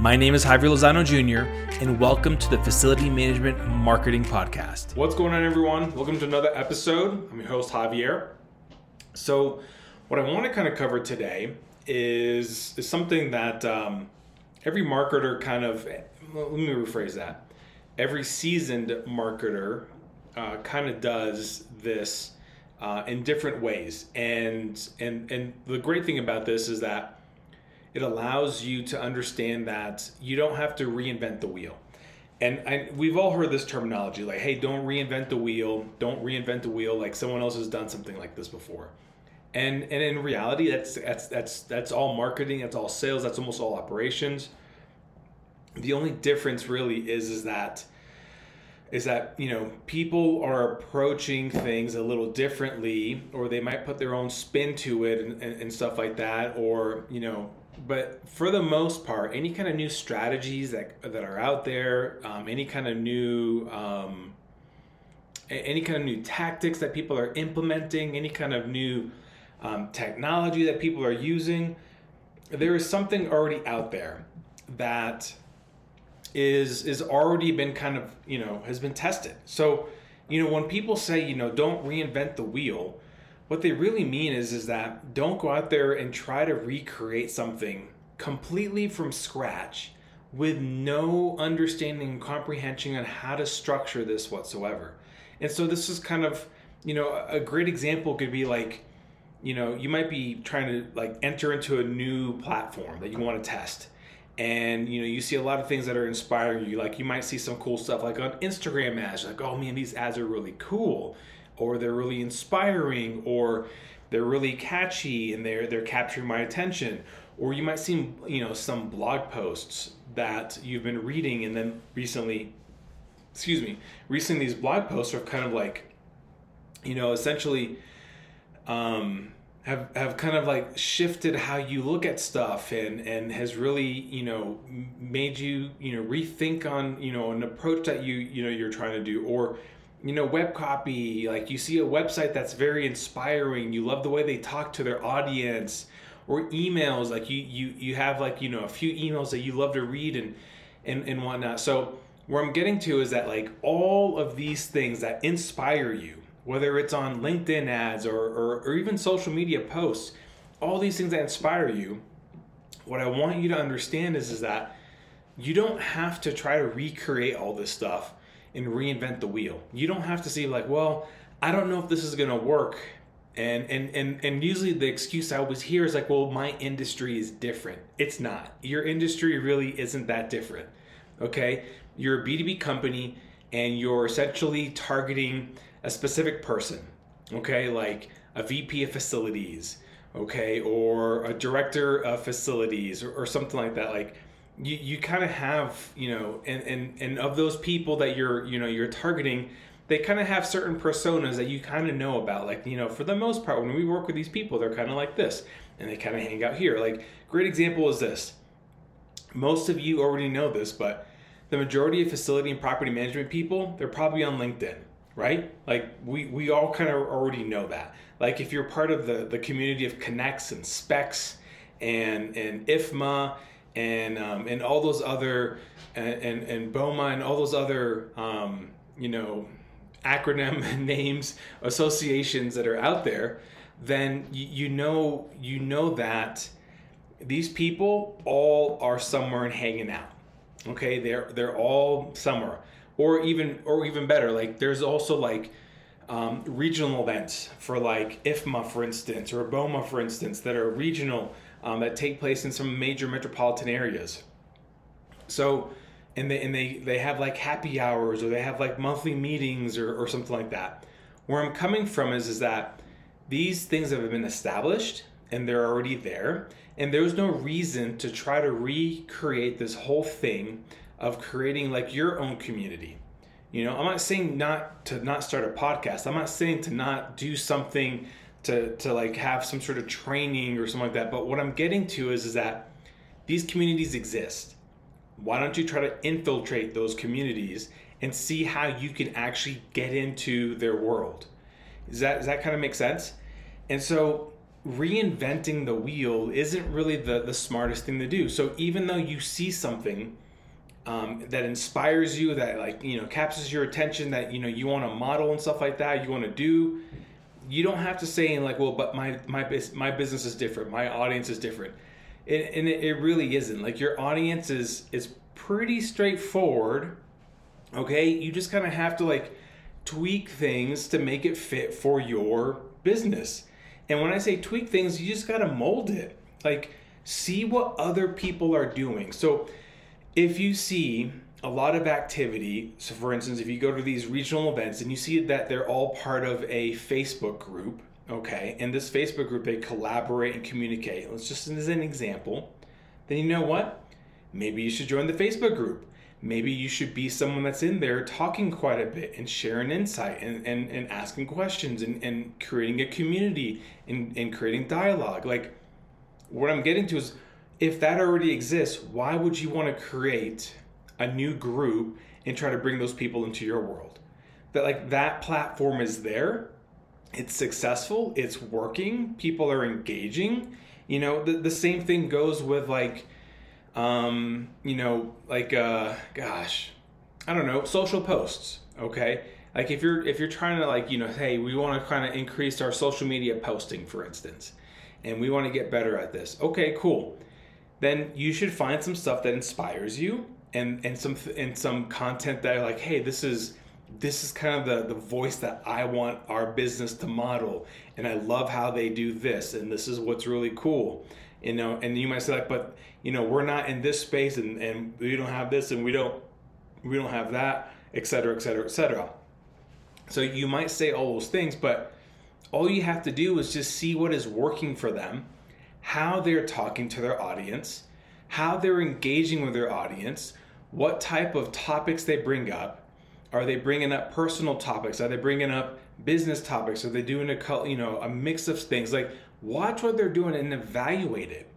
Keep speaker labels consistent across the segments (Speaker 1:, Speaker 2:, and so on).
Speaker 1: My name is Javier Lozano Jr., and welcome to the Facility Management Marketing Podcast.
Speaker 2: What's going on, everyone? Welcome to another episode. I'm your host, Javier. So, what I want to kind of cover today is, is something that um, every marketer kind of, let me rephrase that. Every seasoned marketer uh, kind of does this uh, in different ways, and and and the great thing about this is that it allows you to understand that you don't have to reinvent the wheel. And we've all heard this terminology like, hey, don't reinvent the wheel, don't reinvent the wheel, like someone else has done something like this before. And and in reality, that's that's that's that's all marketing, that's all sales, that's almost all operations. The only difference really is is that is that you know people are approaching things a little differently or they might put their own spin to it and, and, and stuff like that or you know but for the most part, any kind of new strategies that that are out there, um, any kind of new um, any kind of new tactics that people are implementing, any kind of new um, technology that people are using, there is something already out there that is is already been kind of you know has been tested. So you know when people say you know don't reinvent the wheel what they really mean is is that don't go out there and try to recreate something completely from scratch with no understanding and comprehension on how to structure this whatsoever. And so this is kind of, you know, a great example could be like, you know, you might be trying to like enter into a new platform that you want to test. And you know, you see a lot of things that are inspiring you. Like you might see some cool stuff like on Instagram ads, like, oh man, these ads are really cool or they're really inspiring or they're really catchy and they're they're capturing my attention. Or you might see you know some blog posts that you've been reading and then recently excuse me recently these blog posts are kind of like you know essentially um, have have kind of like shifted how you look at stuff and and has really you know made you you know rethink on you know an approach that you you know you're trying to do. Or you know web copy like you see a website that's very inspiring you love the way they talk to their audience or emails like you you you have like you know a few emails that you love to read and and and whatnot. So where i'm getting to is that like all of these things that inspire you whether it's on linkedin ads or or, or even social media posts all these things that inspire you what i want you to understand is is that you don't have to try to recreate all this stuff and reinvent the wheel. You don't have to say like, well, I don't know if this is gonna work. And and and and usually the excuse I always hear is like, well, my industry is different. It's not. Your industry really isn't that different. Okay? You're a B2B company and you're essentially targeting a specific person. Okay, like a VP of facilities, okay, or a director of facilities or, or something like that. Like you, you kind of have you know and, and and of those people that you're you know you're targeting they kind of have certain personas that you kind of know about. Like you know for the most part when we work with these people they're kind of like this and they kind of hang out here. Like great example is this. Most of you already know this but the majority of facility and property management people they're probably on linkedin right? Like we we all kind of already know that. Like if you're part of the the community of Connex and specs and and ifma and um, and all those other and, and, and BOMA and all those other um, you know acronym names associations that are out there, then you, you know you know that these people all are somewhere and hanging out. Okay, they're they're all somewhere, or even or even better, like there's also like um, regional events for like IFMA, for instance, or BOMA, for instance, that are regional um, that take place in some major metropolitan areas. So, and they and they they have like happy hours or they have like monthly meetings or, or something like that. Where I'm coming from is is that these things have been established and they're already there, and there's no reason to try to recreate this whole thing of creating like your own community. You know, I'm not saying not to not start a podcast. I'm not saying to not do something to to like have some sort of training or something like that. But what I'm getting to is is that these communities exist. Why don't you try to infiltrate those communities and see how you can actually get into their world? Does that does that kind of make sense? And so reinventing the wheel isn't really the, the smartest thing to do. So even though you see something um, that inspires you, that like you know captures your attention, that you know you want to model and stuff like that, you want to do, you don't have to say like, well, but my my my business is different, my audience is different, and, and it, it really isn't. Like your audience is is pretty straightforward. Okay, you just kind of have to like tweak things to make it fit for your business. And when I say tweak things, you just got to mold it. Like, see what other people are doing. So, if you see a lot of activity, so for instance, if you go to these regional events and you see that they're all part of a Facebook group, okay, in this Facebook group they collaborate and communicate, let's just as an example, then you know what? Maybe you should join the Facebook group maybe you should be someone that's in there talking quite a bit and sharing insight and, and, and asking questions and, and creating a community and, and creating dialogue. Like, what I'm getting to is if that already exists, why would you want to create a new group and try to bring those people into your world? That, like, that platform is there, it's successful, it's working, people are engaging. You know, the, the same thing goes with like, um, you know, like uh, gosh, I don't know, social posts. Okay, like if you're if you're trying to like you know, hey, we want to kind of increase our social media posting, for instance, and we want to get better at this. Okay, cool. Then you should find some stuff that inspires you and and some and some content that are like, hey, this is this is kind of the, the voice that I want our business to model. And I love how they do this. And this is what's really cool you know and you might say like but you know we're not in this space and, and we don't have this and we don't we don't have that et cetera et cetera et cetera so you might say all those things but all you have to do is just see what is working for them how they're talking to their audience how they're engaging with their audience what type of topics they bring up are they bringing up personal topics are they bringing up business topics are they doing a you know a mix of things like watch what they're doing and evaluate it.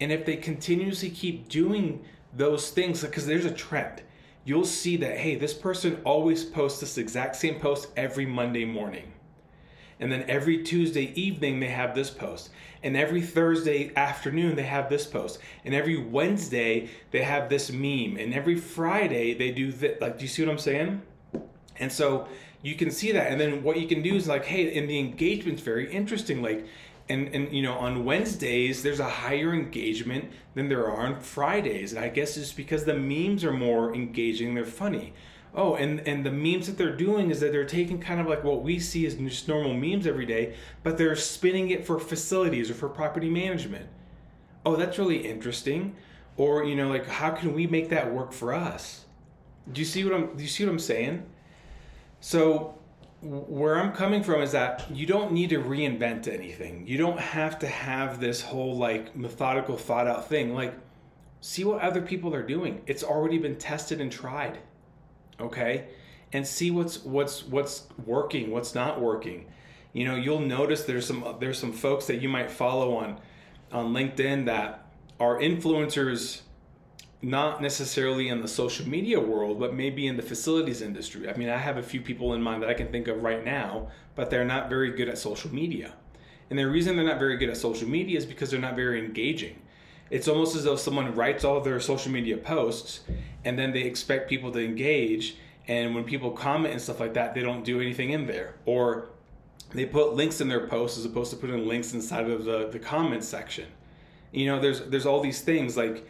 Speaker 2: And if they continuously keep doing those things, because there's a trend, you'll see that, hey, this person always posts this exact same post every Monday morning. And then every Tuesday evening, they have this post. And every Thursday afternoon, they have this post. And every Wednesday, they have this meme. And every Friday, they do that. Like, do you see what I'm saying? And so you can see that. And then what you can do is like, hey, and the engagement's very interesting. Like, and and you know on Wednesdays there's a higher engagement than there are on Fridays, and I guess it's because the memes are more engaging. They're funny. Oh, and and the memes that they're doing is that they're taking kind of like what we see as just normal memes every day, but they're spinning it for facilities or for property management. Oh, that's really interesting. Or you know, like how can we make that work for us? Do you see what I'm? Do you see what I'm saying? So where I'm coming from is that you don't need to reinvent anything. You don't have to have this whole like methodical thought out thing. Like see what other people are doing. It's already been tested and tried. Okay? And see what's what's what's working, what's not working. You know, you'll notice there's some there's some folks that you might follow on on LinkedIn that are influencers not necessarily in the social media world, but maybe in the facilities industry. I mean, I have a few people in mind that I can think of right now, but they're not very good at social media. And the reason they're not very good at social media is because they're not very engaging. It's almost as though someone writes all their social media posts and then they expect people to engage. And when people comment and stuff like that, they don't do anything in there. Or they put links in their posts as opposed to putting links inside of the, the comments section. You know, there's there's all these things like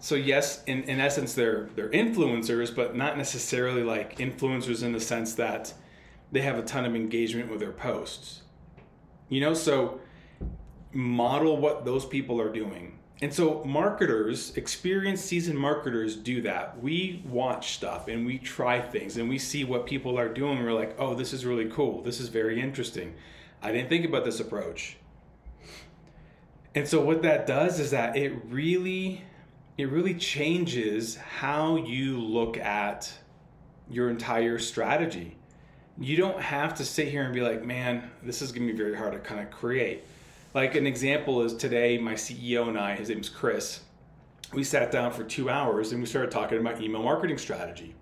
Speaker 2: so yes, in, in essence, they're they're influencers, but not necessarily like influencers in the sense that they have a ton of engagement with their posts. You know, so model what those people are doing. And so marketers, experienced seasoned marketers do that. We watch stuff and we try things and we see what people are doing. We're like, oh, this is really cool. This is very interesting. I didn't think about this approach. And so what that does is that it really it really changes how you look at your entire strategy. You don't have to sit here and be like, man, this is going to be very hard to kind of create. Like an example is today, my CEO and I, his name's Chris, we sat down for two hours and we started talking about email marketing strategy.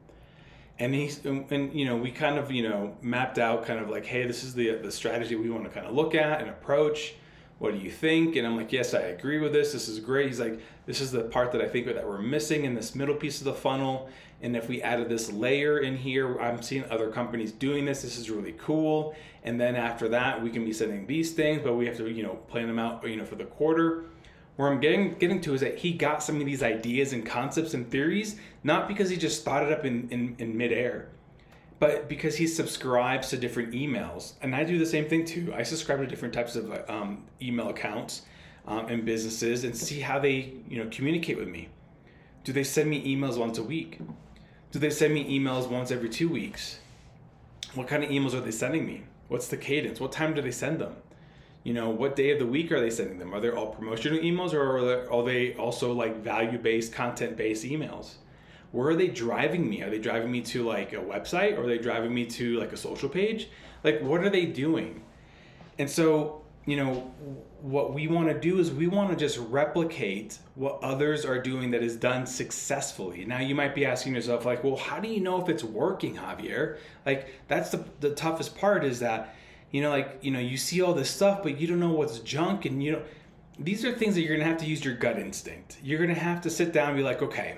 Speaker 2: And he's and you know we kind of you know mapped out kind of like hey this is the the strategy we want to kind of look at and approach what do you think? And I'm like, yes, I agree with this. This is great. He's like, this is the part that I think that we're missing in this middle piece of the funnel. And if we added this layer in here, I'm seeing other companies doing this. This is really cool. And then after that, we can be sending these things, but we have to, you know, plan them out, you know, for the quarter. Where I'm getting getting to is that he got some of these ideas and concepts and theories, not because he just thought it up in, in, in midair but because he subscribes to different emails and i do the same thing too. I subscribe to different types of um, email accounts um, and businesses and see how they you know communicate with me. Do they send me emails once a week? Do they send me emails once every two weeks? What kind of emails are they sending me? What's the cadence? What time do they send them? You know what day of the week are they sending them? Are they all promotional emails or are they, also like value based content based emails where are they driving me? Are they driving me to like a website or are they driving me to like a social page? Like, what are they doing? And so, you know, what we want to do is we want to just replicate what others are doing that is done successfully. Now, you might be asking yourself, like, well, how do you know if it's working, Javier? Like, that's the, the toughest part is that, you know, like, you know, you see all this stuff, but you don't know what's junk and you know, these are things that you're going to have to use your gut instinct. You're going to have to sit down and be like, okay,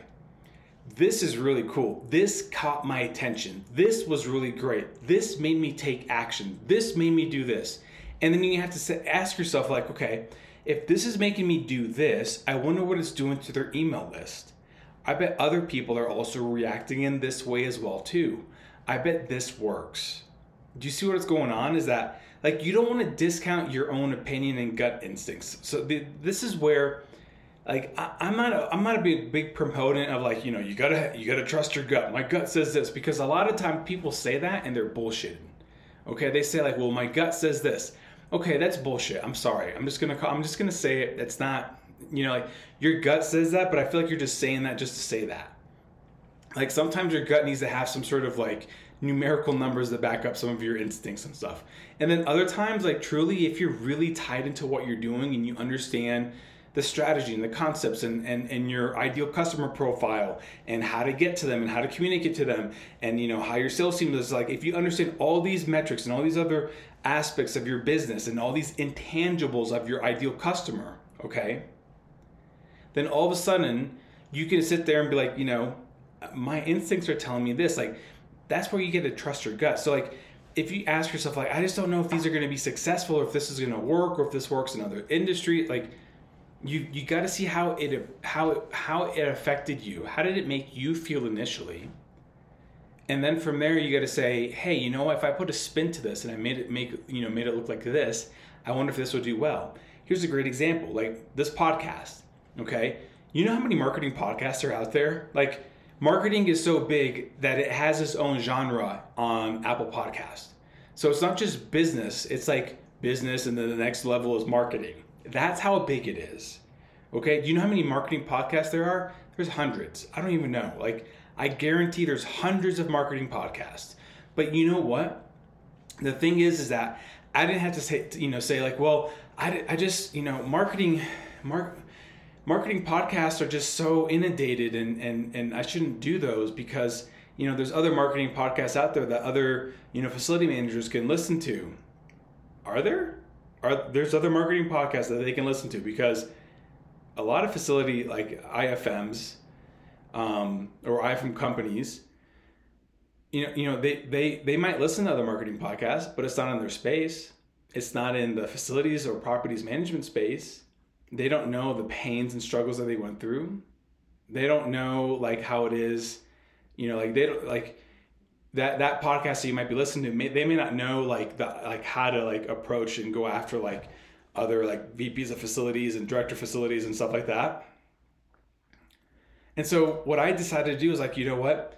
Speaker 2: this is really cool. This caught my attention. This was really great. This made me take action. This made me do this. And then you have to ask yourself, like, okay, if this is making me do this, I wonder what it's doing to their email list. I bet other people are also reacting in this way as well too. I bet this works. Do you see what's going on? Is that like you don't want to discount your own opinion and gut instincts. So the, this is where like I, am not a, I'm not a big big proponent of like you know you gotta you gotta trust your gut. My gut says this because a lot of time people say that and they're bullshitting. Okay, they say like, well, my gut says this. Okay, that's bullshit. I'm sorry. I'm just gonna call, I'm just gonna say it. It's not you know like your gut says that, but I feel like you're just saying that just to say that. Like sometimes your gut needs to have some sort of like numerical numbers that back up some of your instincts and stuff. And then other times, like truly, if you're really tied into what you're doing and you understand the strategy and the concepts and, and, and your ideal customer profile and how to get to them and how to communicate to them. And you know how your sales team is like if you understand all these metrics and all these other aspects of your business and all these intangibles of your ideal customer okay then all of a sudden you can sit there and be like you know my instincts are telling me this like that's where you get to trust your gut. So like if you ask yourself like i just don't know if these are going to be successful or if this is going to work or if this works in other industry like you you got to see how it how it, how it affected you. How did it make you feel initially? And then from there, you got to say, hey, you know, if I put a spin to this and I made it make you know made it look like this, I wonder if this will do well. Here's a great example, like this podcast. Okay, you know how many marketing podcasts are out there? Like marketing is so big that it has its own genre on Apple Podcast. So it's not just business; it's like business, and then the next level is marketing that's how big it is. Okay, do you know how many marketing podcasts there are? There's hundreds. I don't even know. Like, I guarantee there's hundreds of marketing podcasts. But you know what? The thing is, is that I didn't have to say, you know, say like, well, I, I just, you know, marketing, mark, marketing podcasts are just so inundated, and and and I shouldn't do those because you know there's other marketing podcasts out there that other you know facility managers can listen to. Are there? Are there's other marketing podcasts that they can listen to because a lot of facility like IFMs um, or IFM companies, you know, you know, they, they they might listen to other marketing podcasts, but it's not in their space. It's not in the facilities or properties management space. They don't know the pains and struggles that they went through. They don't know like how it is, you know, like they don't like that that podcast that you might be listening to may, they may not know like the like how to like approach and go after like other like VPs of facilities and director facilities and stuff like that. And so what I decided to do is like, you know what?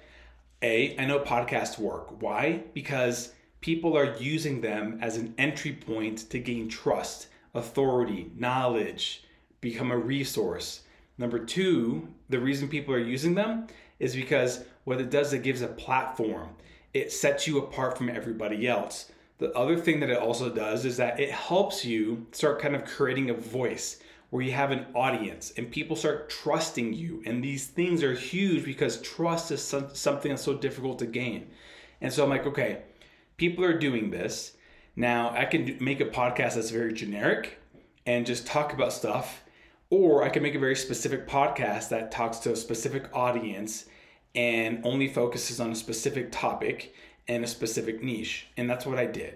Speaker 2: A, I know podcasts work. Why? Because people are using them as an entry point to gain trust, authority, knowledge, become a resource. Number two, the reason people are using them is because what it does, it gives a platform. It sets you apart from everybody else. The other thing that it also does is that it helps you start kind of creating a voice where you have an audience and people start trusting you. And these things are huge because trust is something that's so difficult to gain. And so I'm like, okay, people are doing this. Now I can make a podcast that's very generic and just talk about stuff, or I can make a very specific podcast that talks to a specific audience and only focuses on a specific topic and a specific niche. And that's what I did.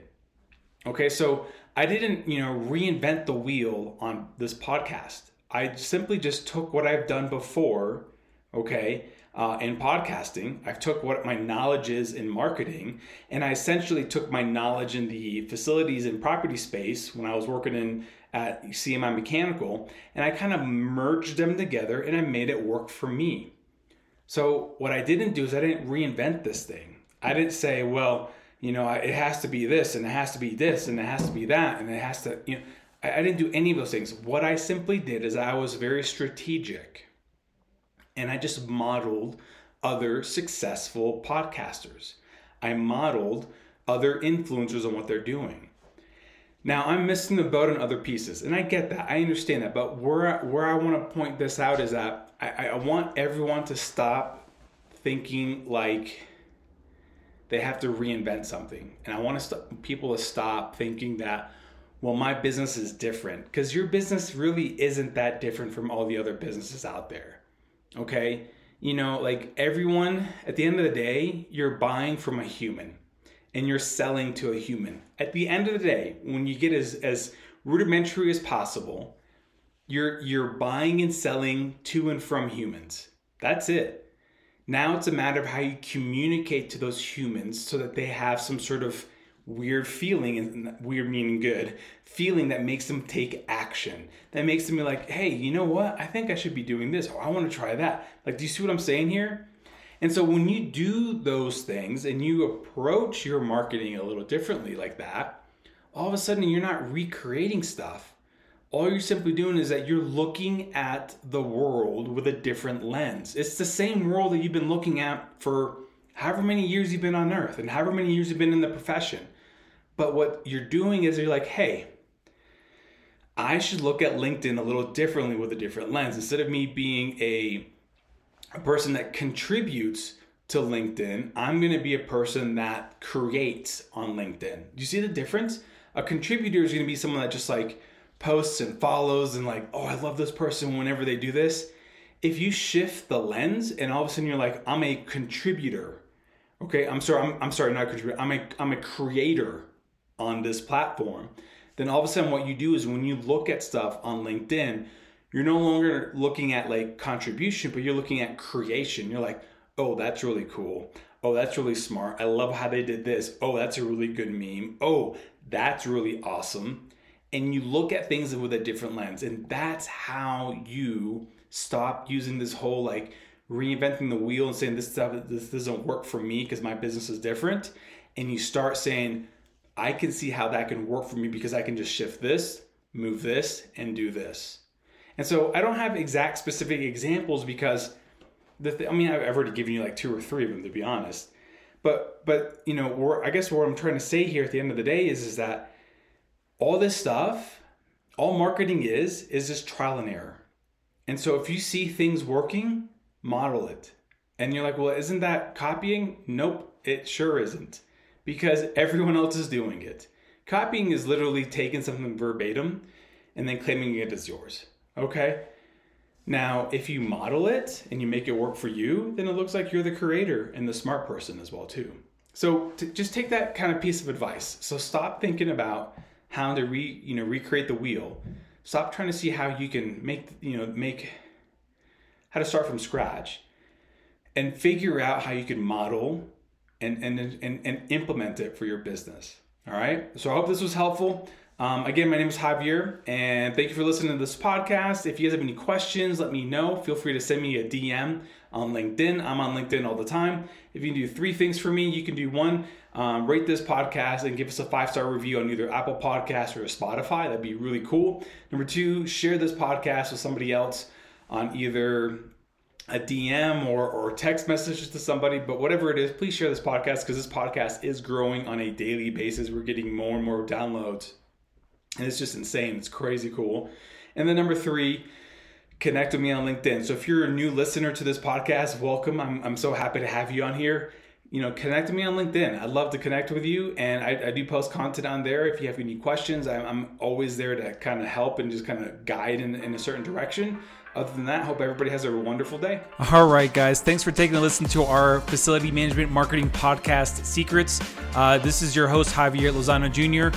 Speaker 2: Okay, so I didn't, you know, reinvent the wheel on this podcast. I simply just took what I've done before, okay, uh, in podcasting. I've took what my knowledge is in marketing, and I essentially took my knowledge in the facilities and property space when I was working in at CMI Mechanical, and I kind of merged them together and I made it work for me. So what I didn't do is I didn't reinvent this thing. I didn't say, well, you know, it has to be this and it has to be this and it has to be that and it has to, you know, I, I didn't do any of those things. What I simply did is I was very strategic and I just modeled other successful podcasters. I modeled other influencers on what they're doing. Now I'm missing the boat on other pieces, and I get that. I understand that. But where where I want to point this out is that I, I want everyone to stop thinking like they have to reinvent something, and I want to st- people to stop thinking that well my business is different because your business really isn't that different from all the other businesses out there. Okay, you know like everyone at the end of the day you're buying from a human and you're selling to a human. At the end of the day, when you get as, as rudimentary as possible, you're you're buying and selling to and from humans. That's it. Now it's a matter of how you communicate to those humans so that they have some sort of weird feeling and weird meaning good feeling that makes them take action that makes them be like hey you know what i think i should be doing this or i want to try that like do you see what i'm saying here and so when you do those things and you approach your marketing a little differently like that, all of a sudden you're not recreating stuff. All you're simply doing is that you're looking at the world with a different lens. It's the same world that you've been looking at for however many years you've been on earth and however many years you've been in the profession. But what you're doing is you're like, hey, I should look at LinkedIn a little differently with a different lens. Instead of me being a a person that contributes to LinkedIn. I'm to be a person that creates on LinkedIn. Do you see the difference? A contributor is to be someone that just like posts and follows and like, oh, I love this person whenever they do this. If you shift the lens and all of a sudden you're like, I'm a contributor. Okay, I'm sorry, I'm, I'm sorry, not a contributor. I'm a I'm a creator on this platform. Then all of a sudden what you do is when you look at stuff on LinkedIn, you're no longer looking at like contribution, but you're looking at creation. You're like, oh, that's really cool. Oh, that's really smart. I love how they did this. Oh, that's a really good meme. Oh, that's really awesome. And you look at things with a different lens. And that's how you stop using this whole like reinventing the wheel and saying this stuff this doesn't work for me because my business is different. And you start saying, I can see how that can work for me because I can just shift this, move this, and do this. And so I don't have exact specific examples because the th- I mean I've already given you like two or three of them to be honest. But but you know I guess what I'm trying to say here at the end of the day is is that all this stuff, all marketing is is just trial and error. And so if you see things working, model it. And you're like, well, isn't that copying? Nope, it sure isn't. Because everyone else is doing it. Copying is literally taking something verbatim and then claiming it as yours. Okay? Now, if you model it and you make it work for you, then it looks like you're the creator and the smart person as well too. So just take that kind of piece of advice. So stop thinking about how to re, you know, recreate the wheel. Stop trying to see how you can make, you know, make how to start from scratch and figure out how you can model and and and, and implement it for your business. All right? So I hope this was helpful. Um, again, my name is Javier, and thank you for listening to this podcast. If you guys have any questions, let me know. Feel free to send me a DM on LinkedIn. I'm on LinkedIn all the time. If you can do three things for me, you can do one, um, rate this podcast and give us a five star review on either Apple Podcasts or Spotify. That'd be really cool. Number two, share this podcast with somebody else on either a DM or, or text messages to somebody, but whatever it is, please share this podcast because this podcast is growing on a daily basis. We're getting more and more downloads, and it's just insane. It's crazy cool. And then number three, connect with me on LinkedIn. So if you're a new listener to this podcast, welcome. I'm, I'm so happy to have you on here. You know, connect with me on LinkedIn. I'd love to connect with you, and I, I do post content on there. If you have any questions, I'm, I'm always there to kind of help and just kind of guide in, in a certain direction. Other than that, hope everybody has a wonderful day.
Speaker 1: All right, guys. Thanks for taking a listen to our facility management marketing podcast, Secrets. Uh, this is your host, Javier Lozano Jr.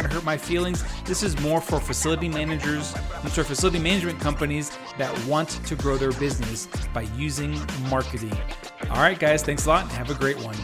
Speaker 1: going to hurt my feelings. This is more for facility managers, sorry, facility management companies that want to grow their business by using marketing. All right, guys, thanks a lot. Have a great one.